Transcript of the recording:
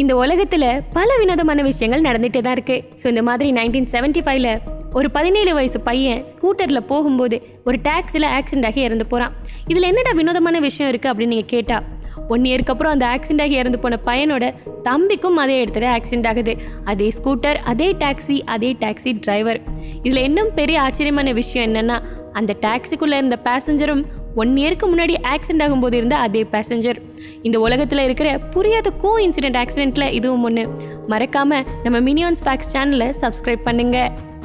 இந்த உலகத்துல பல வினோதமான விஷயங்கள் நடந்துட்டே தான் இருக்கு. ஸோ இந்த மாதிரி நைன்டீன் செவன்டி ஃபைவ்ல ஒரு பதினேழு வயசு பையன் ஸ்கூட்டரில் போகும்போது ஒரு டாக்ஸியில் ஆக்சிடென்ட் ஆகி இறந்து போகிறான் இதில் என்னடா வினோதமான விஷயம் இருக்குது அப்படின்னு நீங்கள் கேட்டால் ஒன் இயருக்கு அப்புறம் அந்த ஆக்சிடென்ட் ஆகி இறந்து போன பையனோட தம்பிக்கும் அதே இடத்துல ஆக்சிடென்ட் ஆகுது. அதே ஸ்கூட்டர் அதே டாக்ஸி அதே டாக்ஸி டிரைவர் இதில் இன்னும் பெரிய ஆச்சரியமான விஷயம் என்னென்னா அந்த டாக்ஸிக்குள்ளே இருந்த பேசஞ்சரும் ஒன் இயருக்கு முன்னாடி ஆக்சிடென்ட் ஆகும்போது இருந்த அதே பேசஞ்சர் இந்த உலகத்தில் இருக்கிற புரியாத கோ இன்சிடென்ட் ஆக்சிடென்ட்டில் இதுவும் ஒன்று மறக்காமல் நம்ம மினியான்ஸ் ஃபேக்ஸ் சேனலை சப்ஸ்கிரைப் பண்ணுங்கள்